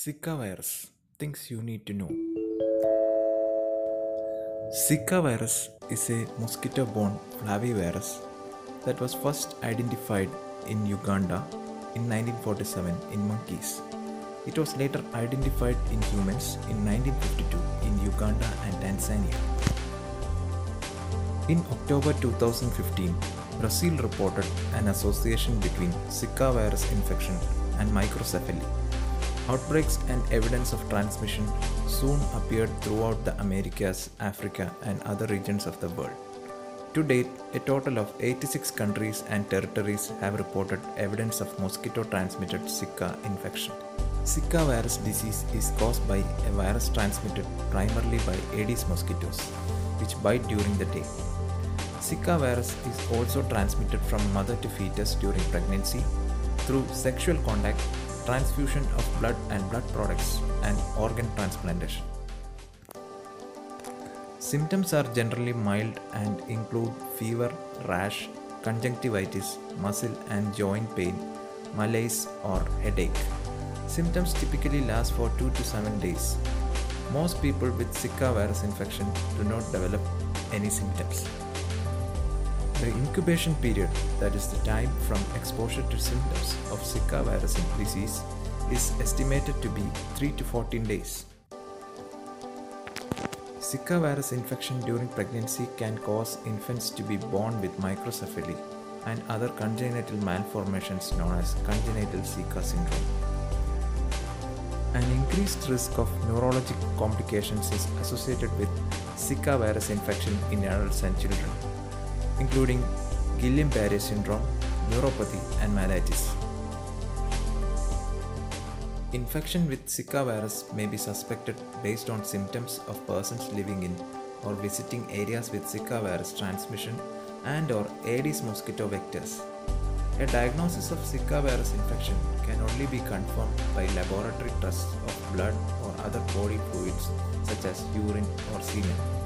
Zika virus Things you need to know. Zika virus is a mosquito borne flavivirus that was first identified in Uganda in 1947 in monkeys. It was later identified in humans in 1952 in Uganda and Tanzania. In October 2015, Brazil reported an association between Zika virus infection and microcephaly. Outbreaks and evidence of transmission soon appeared throughout the Americas, Africa, and other regions of the world. To date, a total of 86 countries and territories have reported evidence of mosquito transmitted Zika infection. Zika virus disease is caused by a virus transmitted primarily by Aedes mosquitoes, which bite during the day. Zika virus is also transmitted from mother to fetus during pregnancy through sexual contact, transfusion of blood and blood products, and organ transplantation. Symptoms are generally mild and include fever, rash, conjunctivitis, muscle and joint pain, malaise, or headache. Symptoms typically last for 2 to 7 days. Most people with Zika virus infection do not develop any symptoms. The incubation period, that is the time from exposure to symptoms of Zika virus disease, is estimated to be 3 to 14 days. Zika virus infection during pregnancy can cause infants to be born with microcephaly and other congenital malformations known as congenital Zika syndrome. An increased risk of neurologic complications is associated with Zika virus infection in adults and children, including Guillain-Barré syndrome, neuropathy, and myelitis. Infection with Zika virus may be suspected based on symptoms of persons living in or visiting areas with Zika virus transmission and or Aedes mosquito vectors. A diagnosis of Zika virus infection can only be confirmed by laboratory tests of blood or other body fluids such as urine or semen.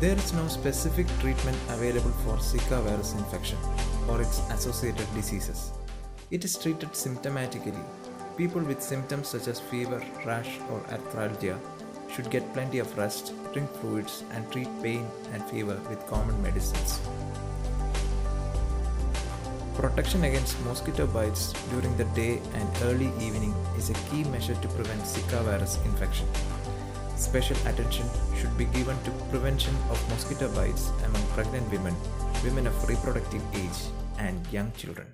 There is no specific treatment available for Zika virus infection or its associated diseases. It is treated symptomatically. People with symptoms such as fever, rash, or arthralgia should get plenty of rest, drink fluids, and treat pain and fever with common medicines. Protection against mosquito bites during the day and early evening is a key measure to prevent Zika virus infection. Special attention should be given to prevention of mosquito bites among pregnant women, women of reproductive age, and young children.